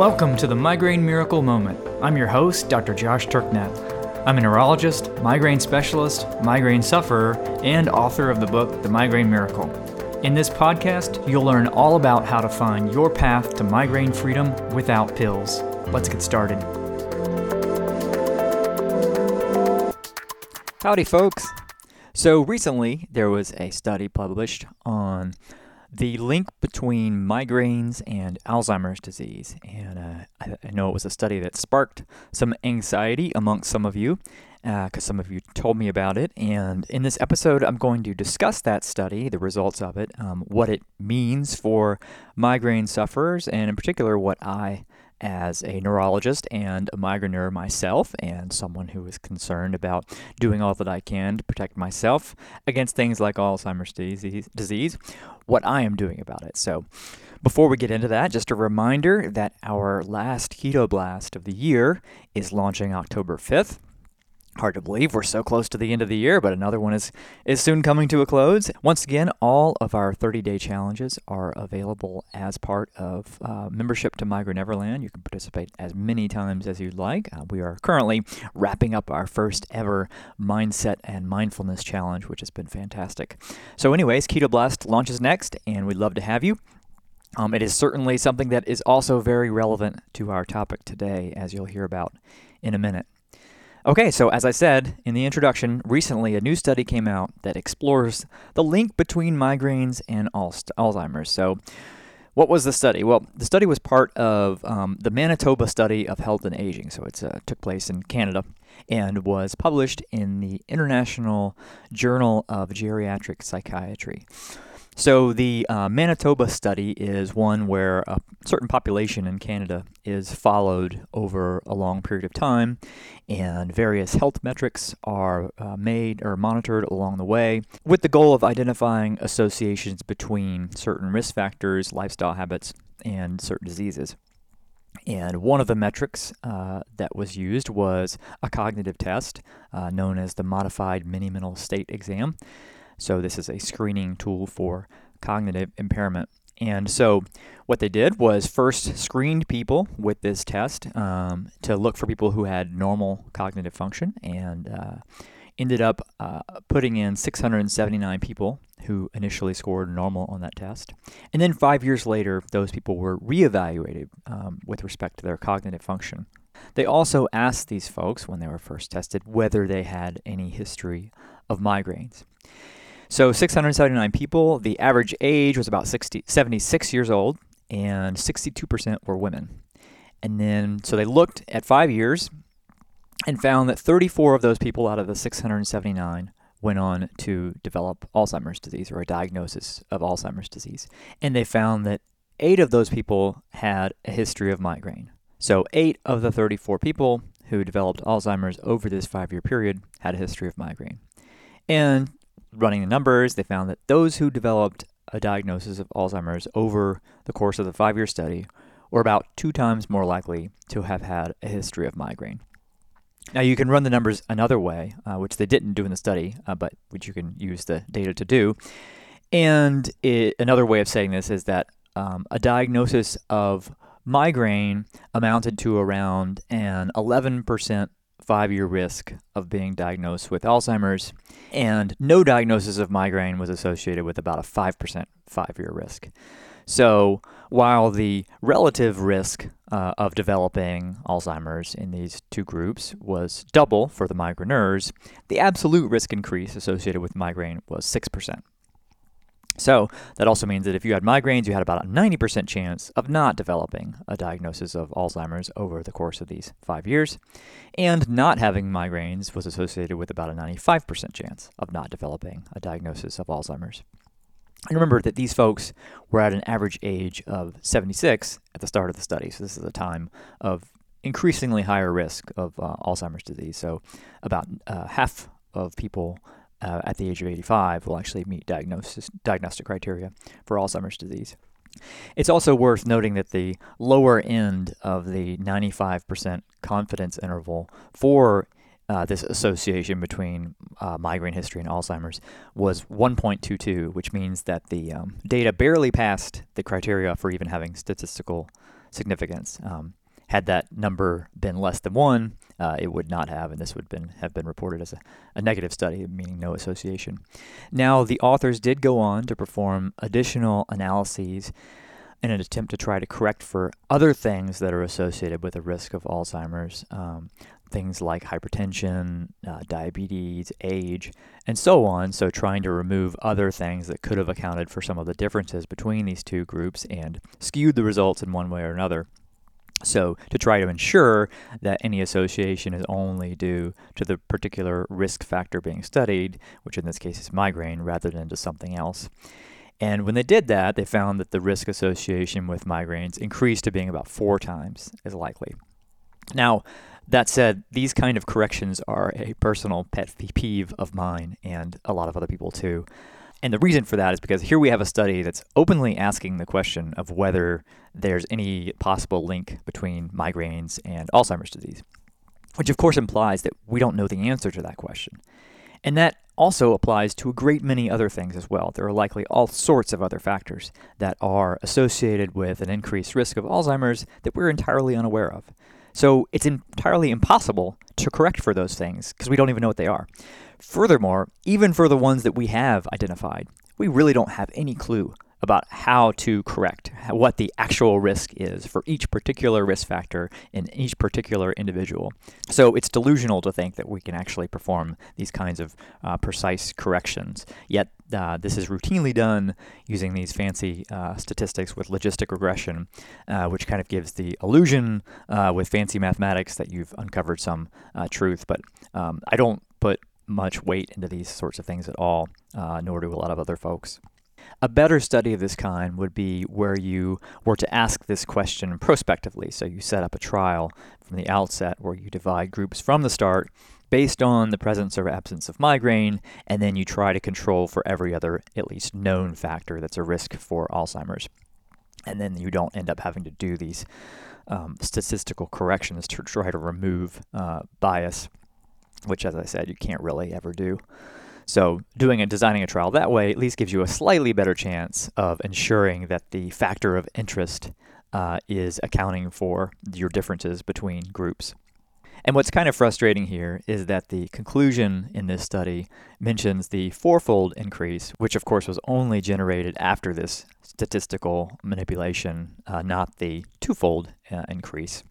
Welcome to the Migraine Miracle Moment. I'm your host, Dr. Josh Turknett. I'm a neurologist, migraine specialist, migraine sufferer, and author of the book, The Migraine Miracle. In this podcast, you'll learn all about how to find your path to migraine freedom without pills. Let's get started. Howdy, folks. So, recently there was a study published on the link between migraines and Alzheimer's disease. And uh, I, I, know it was a study that sparked some anxiety amongst some of you because uh, some of you told me about it. And in this episode, I'm going to discuss that study, the results of it, um, what it means for migraine sufferers, and in particular, what I as a neurologist and a migraineur myself, and someone who is concerned about doing all that I can to protect myself against things like Alzheimer's disease, what I am doing about it. So, before we get into that, just a reminder that our last Keto Blast of the year is launching October 5th. Hard to believe we're so close to the end of the year, but another one is, is soon coming to a close. Once again, all of our 30 day challenges are available as part of uh, membership to Migraine Neverland. You can participate as many times as you'd like. Uh, we are currently wrapping up our first ever mindset and mindfulness challenge, which has been fantastic. So, anyways, Keto Blast launches next, and we'd love to have you. Um, it is certainly something that is also very relevant to our topic today, as you'll hear about in a minute. Okay, so as I said in the introduction, recently a new study came out that explores the link between migraines and Alzheimer's. So, what was the study? Well, the study was part of um, the Manitoba study of health and aging. So, it uh, took place in Canada and was published in the International Journal of Geriatric Psychiatry. So, the uh, Manitoba study is one where a certain population in Canada is followed over a long period of time, and various health metrics are uh, made or monitored along the way with the goal of identifying associations between certain risk factors, lifestyle habits, and certain diseases. And one of the metrics uh, that was used was a cognitive test uh, known as the Modified Mini Mental State Exam. So, this is a screening tool for cognitive impairment. And so, what they did was first screened people with this test um, to look for people who had normal cognitive function and uh, ended up uh, putting in 679 people who initially scored normal on that test. And then five years later, those people were reevaluated um, with respect to their cognitive function. They also asked these folks when they were first tested whether they had any history of migraines. So 679 people. The average age was about 60, 76 years old, and 62% were women. And then, so they looked at five years and found that 34 of those people out of the 679 went on to develop Alzheimer's disease or a diagnosis of Alzheimer's disease. And they found that eight of those people had a history of migraine. So, eight of the 34 people who developed Alzheimer's over this five year period had a history of migraine. And running the numbers, they found that those who developed a diagnosis of Alzheimer's over the course of the five year study were about two times more likely to have had a history of migraine. Now, you can run the numbers another way, uh, which they didn't do in the study, uh, but which you can use the data to do. And it, another way of saying this is that um, a diagnosis of migraine amounted to around an 11% five year risk of being diagnosed with Alzheimer's, and no diagnosis of migraine was associated with about a 5% five year risk. So, while the relative risk uh, of developing Alzheimer's in these two groups was double for the migraineurs, the absolute risk increase associated with migraine was 6%. So that also means that if you had migraines, you had about a 90% chance of not developing a diagnosis of Alzheimer's over the course of these five years. And not having migraines was associated with about a 95% chance of not developing a diagnosis of Alzheimer's. And remember that these folks were at an average age of 76 at the start of the study. So this is a time of increasingly higher risk of uh, Alzheimer's disease. So about uh, half of people uh, at the age of 85 will actually meet diagnosis, diagnostic criteria for Alzheimer's disease. It's also worth noting that the lower end of the 95% confidence interval for uh, this association between uh, migraine history and Alzheimer's was 1.22, which means that the um, data barely passed the criteria for even having statistical significance. Um, had that number been less than one, uh, it would not have, and this would been, have been reported as a, a negative study, meaning no association. Now, the authors did go on to perform additional analyses in an attempt to try to correct for other things that are associated with the risk of Alzheimer's. Um, things like hypertension, uh, diabetes, age, and so on. So, trying to remove other things that could have accounted for some of the differences between these two groups and skewed the results in one way or another. So, to try to ensure that any association is only due to the particular risk factor being studied, which in this case is migraine, rather than to something else. And when they did that, they found that the risk association with migraines increased to being about four times as likely. Now, that said, these kind of corrections are a personal pet peeve of mine and a lot of other people too. And the reason for that is because here we have a study that's openly asking the question of whether there's any possible link between migraines and Alzheimer's disease, which of course implies that we don't know the answer to that question. And that also applies to a great many other things as well. There are likely all sorts of other factors that are associated with an increased risk of Alzheimer's that we're entirely unaware of. So it's entirely impossible to correct for those things because we don't even know what they are. Furthermore, even for the ones that we have identified, we really don't have any clue about how to correct what the actual risk is for each particular risk factor in each particular individual. So it's delusional to think that we can actually perform these kinds of uh, precise corrections. Yet uh, this is routinely done using these fancy uh, statistics with logistic regression, uh, which kind of gives the illusion uh, with fancy mathematics that you've uncovered some uh, truth. But um, I don't put much weight into these sorts of things at all, nor do a lot of other folks. A better study of this kind would be where you were to ask this question prospectively. So you set up a trial from the outset where you divide groups from the start based on the presence or absence of migraine, and then you try to control for every other, at least known factor that's a risk for Alzheimer's. And then you don't end up having to do these um, statistical corrections to try to remove uh, bias which, as I said, you can't really ever do. So, doing and designing a trial that way at least gives you a slightly better chance of ensuring that the factor of interest uh, is accounting for your differences between groups. And what's kind of frustrating here is that the conclusion in this study mentions the fourfold increase, which of course was only generated after this statistical manipulation, uh, not the twofold uh, increase,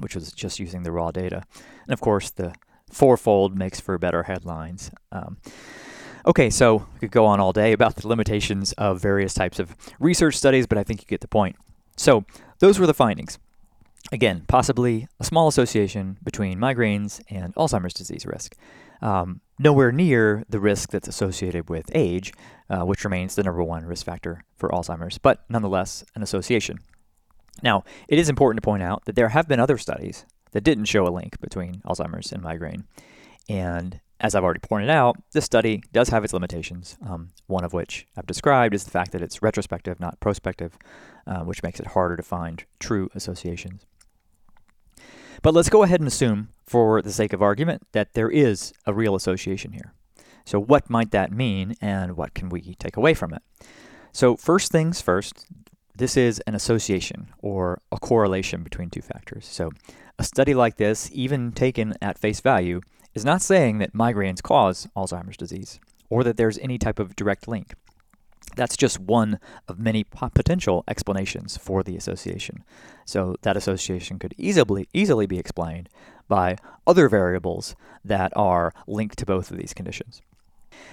which was just using the raw data. And of course, the fourfold makes for better headlines. Um, okay, so we could go on all day about the limitations of various types of research studies, but I think you get the point. So those were the findings. Again, possibly a small association between migraines and Alzheimer's disease risk. Um, nowhere near the risk that's associated with age, uh, which remains the number one risk factor for Alzheimer's, but nonetheless an association. Now, it is important to point out that there have been other studies that didn't show a link between Alzheimer's and migraine. And as I've already pointed out, this study does have its limitations, um, one of which I've described is the fact that it's retrospective, not prospective, uh, which makes it harder to find true associations. But let's go ahead and assume, for the sake of argument, that there is a real association here. So, what might that mean, and what can we take away from it? So, first things first, this is an association or a correlation between two factors. So, a study like this, even taken at face value, is not saying that migraines cause Alzheimer's disease or that there's any type of direct link. That's just one of many potential explanations for the association. So that association could easily easily be explained by other variables that are linked to both of these conditions.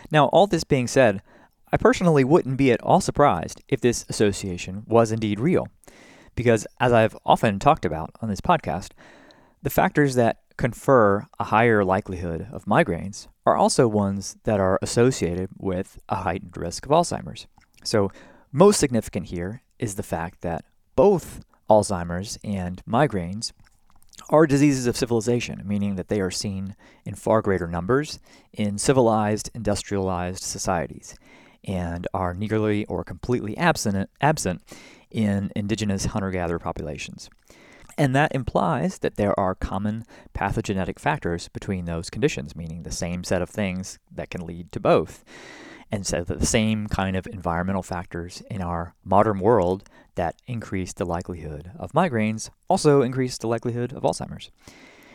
Now, all this being said, I personally wouldn't be at all surprised if this association was indeed real because as I've often talked about on this podcast, the factors that confer a higher likelihood of migraines are also ones that are associated with a heightened risk of Alzheimer's. So, most significant here is the fact that both Alzheimer's and migraines are diseases of civilization, meaning that they are seen in far greater numbers in civilized, industrialized societies and are nearly or completely absent, absent in indigenous hunter gatherer populations. And that implies that there are common pathogenetic factors between those conditions, meaning the same set of things that can lead to both. And so the same kind of environmental factors in our modern world that increase the likelihood of migraines also increase the likelihood of Alzheimer's.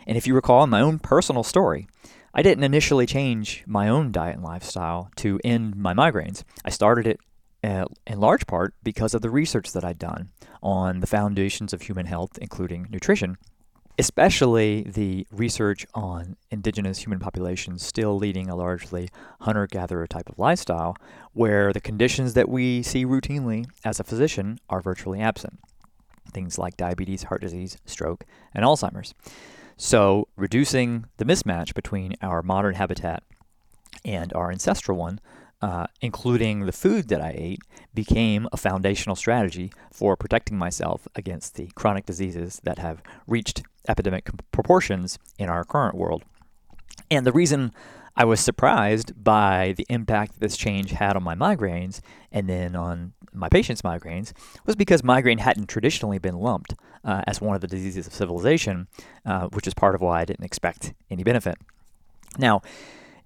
And if you recall in my own personal story, I didn't initially change my own diet and lifestyle to end my migraines. I started it uh, in large part because of the research that I'd done on the foundations of human health, including nutrition, especially the research on indigenous human populations still leading a largely hunter gatherer type of lifestyle, where the conditions that we see routinely as a physician are virtually absent. Things like diabetes, heart disease, stroke, and Alzheimer's. So, reducing the mismatch between our modern habitat and our ancestral one uh, including the food that I ate, became a foundational strategy for protecting myself against the chronic diseases that have reached epidemic proportions in our current world. And the reason I was surprised by the impact this change had on my migraines and then on my patients' migraines was because migraine hadn't traditionally been lumped uh, as one of the diseases of civilization, uh, which is part of why I didn't expect any benefit. Now,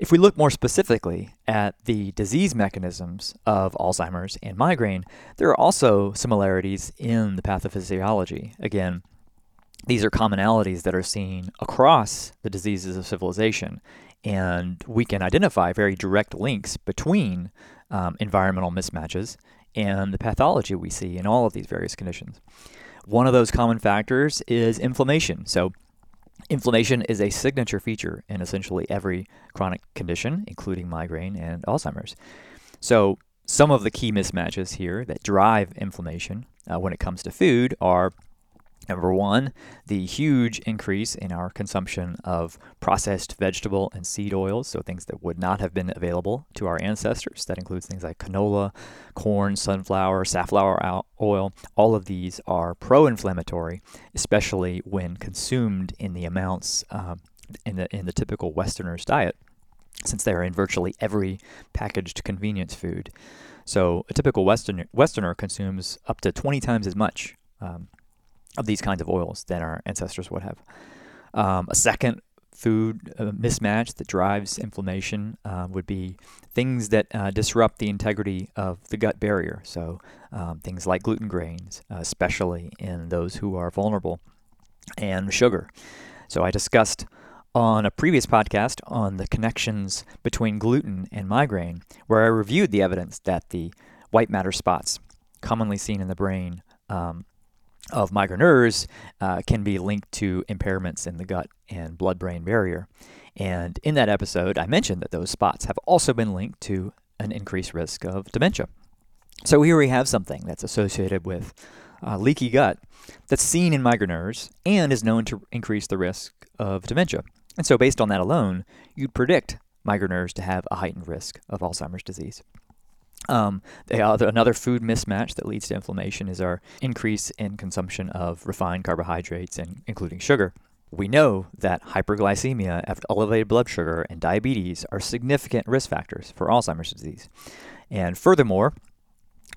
if we look more specifically at the disease mechanisms of Alzheimer's and migraine, there are also similarities in the pathophysiology. Again, these are commonalities that are seen across the diseases of civilization, and we can identify very direct links between um, environmental mismatches and the pathology we see in all of these various conditions. One of those common factors is inflammation. So, Inflammation is a signature feature in essentially every chronic condition, including migraine and Alzheimer's. So, some of the key mismatches here that drive inflammation uh, when it comes to food are Number one, the huge increase in our consumption of processed vegetable and seed oils, so things that would not have been available to our ancestors. That includes things like canola, corn, sunflower, safflower oil. All of these are pro inflammatory, especially when consumed in the amounts uh, in, the, in the typical Westerner's diet, since they are in virtually every packaged convenience food. So a typical Westerner, Westerner consumes up to 20 times as much. Um, of these kinds of oils than our ancestors would have. Um, a second food uh, mismatch that drives inflammation uh, would be things that uh, disrupt the integrity of the gut barrier. So, um, things like gluten grains, uh, especially in those who are vulnerable, and sugar. So, I discussed on a previous podcast on the connections between gluten and migraine, where I reviewed the evidence that the white matter spots commonly seen in the brain um, of migraineurs uh, can be linked to impairments in the gut and blood brain barrier. And in that episode, I mentioned that those spots have also been linked to an increased risk of dementia. So here we have something that's associated with uh, leaky gut that's seen in migraineurs and is known to increase the risk of dementia. And so, based on that alone, you'd predict migraineurs to have a heightened risk of Alzheimer's disease. Um, another food mismatch that leads to inflammation is our increase in consumption of refined carbohydrates, and including sugar. We know that hyperglycemia, elevated blood sugar, and diabetes are significant risk factors for Alzheimer's disease. And furthermore,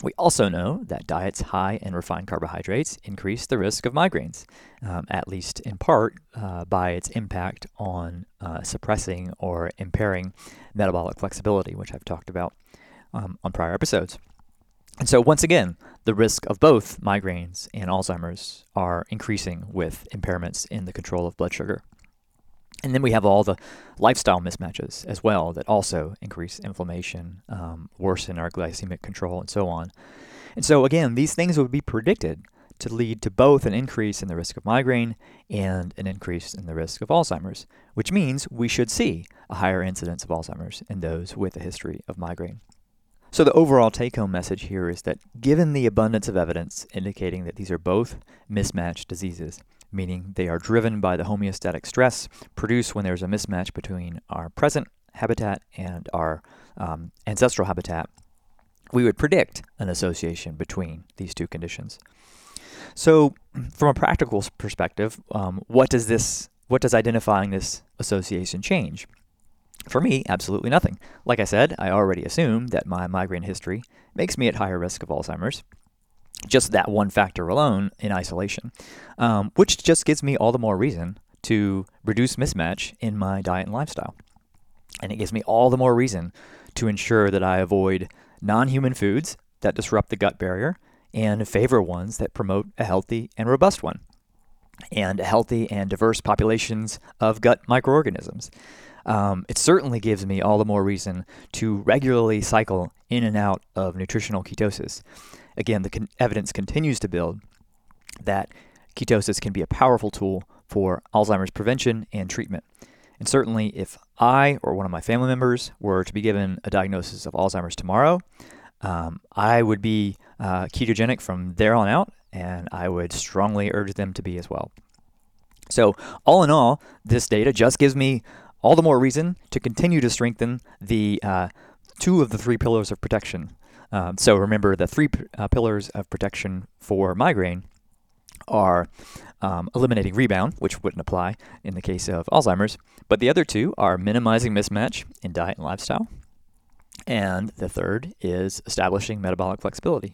we also know that diets high in refined carbohydrates increase the risk of migraines, um, at least in part uh, by its impact on uh, suppressing or impairing metabolic flexibility, which I've talked about um, on prior episodes. And so, once again, the risk of both migraines and Alzheimer's are increasing with impairments in the control of blood sugar. And then we have all the lifestyle mismatches as well that also increase inflammation, um, worsen our glycemic control, and so on. And so, again, these things would be predicted to lead to both an increase in the risk of migraine and an increase in the risk of Alzheimer's, which means we should see a higher incidence of Alzheimer's in those with a history of migraine. So, the overall take home message here is that given the abundance of evidence indicating that these are both mismatched diseases, meaning they are driven by the homeostatic stress produced when there's a mismatch between our present habitat and our um, ancestral habitat, we would predict an association between these two conditions. So, from a practical perspective, um, what does this, what does identifying this association change? For me, absolutely nothing. Like I said, I already assume that my migraine history makes me at higher risk of Alzheimer's. Just that one factor alone in isolation, um, which just gives me all the more reason to reduce mismatch in my diet and lifestyle. And it gives me all the more reason to ensure that I avoid non human foods that disrupt the gut barrier and favor ones that promote a healthy and robust one and healthy and diverse populations of gut microorganisms. Um, it certainly gives me all the more reason to regularly cycle in and out of nutritional ketosis. Again, the con- evidence continues to build that ketosis can be a powerful tool for Alzheimer's prevention and treatment. And certainly, if I or one of my family members were to be given a diagnosis of Alzheimer's tomorrow, um, I would be uh, ketogenic from there on out, and I would strongly urge them to be as well. So, all in all, this data just gives me all the more reason to continue to strengthen the uh, two of the three pillars of protection. Um, so, remember the three p- uh, pillars of protection for migraine are um, eliminating rebound, which wouldn't apply in the case of Alzheimer's, but the other two are minimizing mismatch in diet and lifestyle. And the third is establishing metabolic flexibility.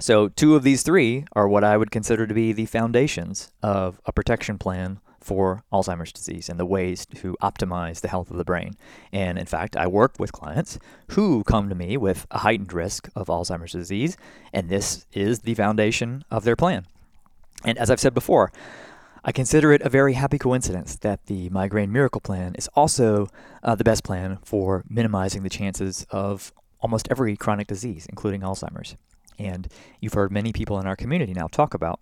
So, two of these three are what I would consider to be the foundations of a protection plan for Alzheimer's disease and the ways to optimize the health of the brain. And in fact, I work with clients who come to me with a heightened risk of Alzheimer's disease, and this is the foundation of their plan. And as I've said before, I consider it a very happy coincidence that the Migraine Miracle Plan is also uh, the best plan for minimizing the chances of almost every chronic disease, including Alzheimer's. And you've heard many people in our community now talk about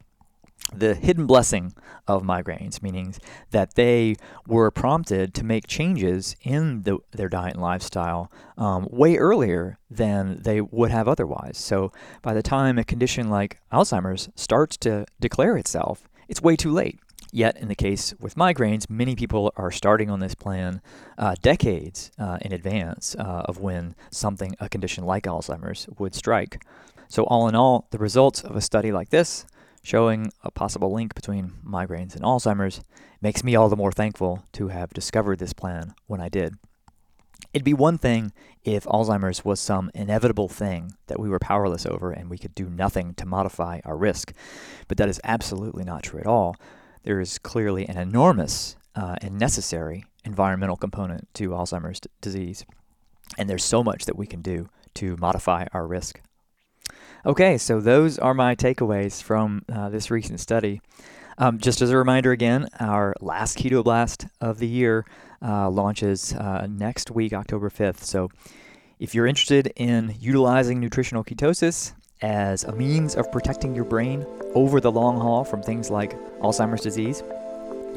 the hidden blessing of migraines, meaning that they were prompted to make changes in the, their diet and lifestyle um, way earlier than they would have otherwise. So by the time a condition like Alzheimer's starts to declare itself, it's way too late. Yet, in the case with migraines, many people are starting on this plan uh, decades uh, in advance uh, of when something, a condition like Alzheimer's, would strike. So, all in all, the results of a study like this, showing a possible link between migraines and Alzheimer's, makes me all the more thankful to have discovered this plan when I did. It'd be one thing if Alzheimer's was some inevitable thing that we were powerless over and we could do nothing to modify our risk, but that is absolutely not true at all. There is clearly an enormous uh, and necessary environmental component to Alzheimer's d- disease, and there's so much that we can do to modify our risk. Okay, so those are my takeaways from uh, this recent study. Um, just as a reminder again, our last Keto Blast of the year uh, launches uh, next week, October 5th. So if you're interested in utilizing nutritional ketosis as a means of protecting your brain over the long haul from things like Alzheimer's disease,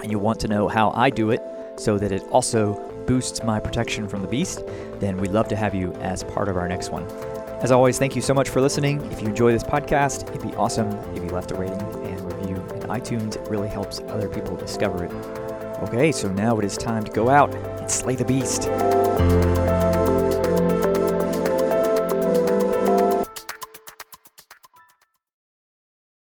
and you want to know how I do it so that it also boosts my protection from the beast, then we'd love to have you as part of our next one. As always, thank you so much for listening. If you enjoy this podcast, it'd be awesome if you left a rating and review in iTunes. It really helps other people discover it. Okay, so now it is time to go out and slay the beast.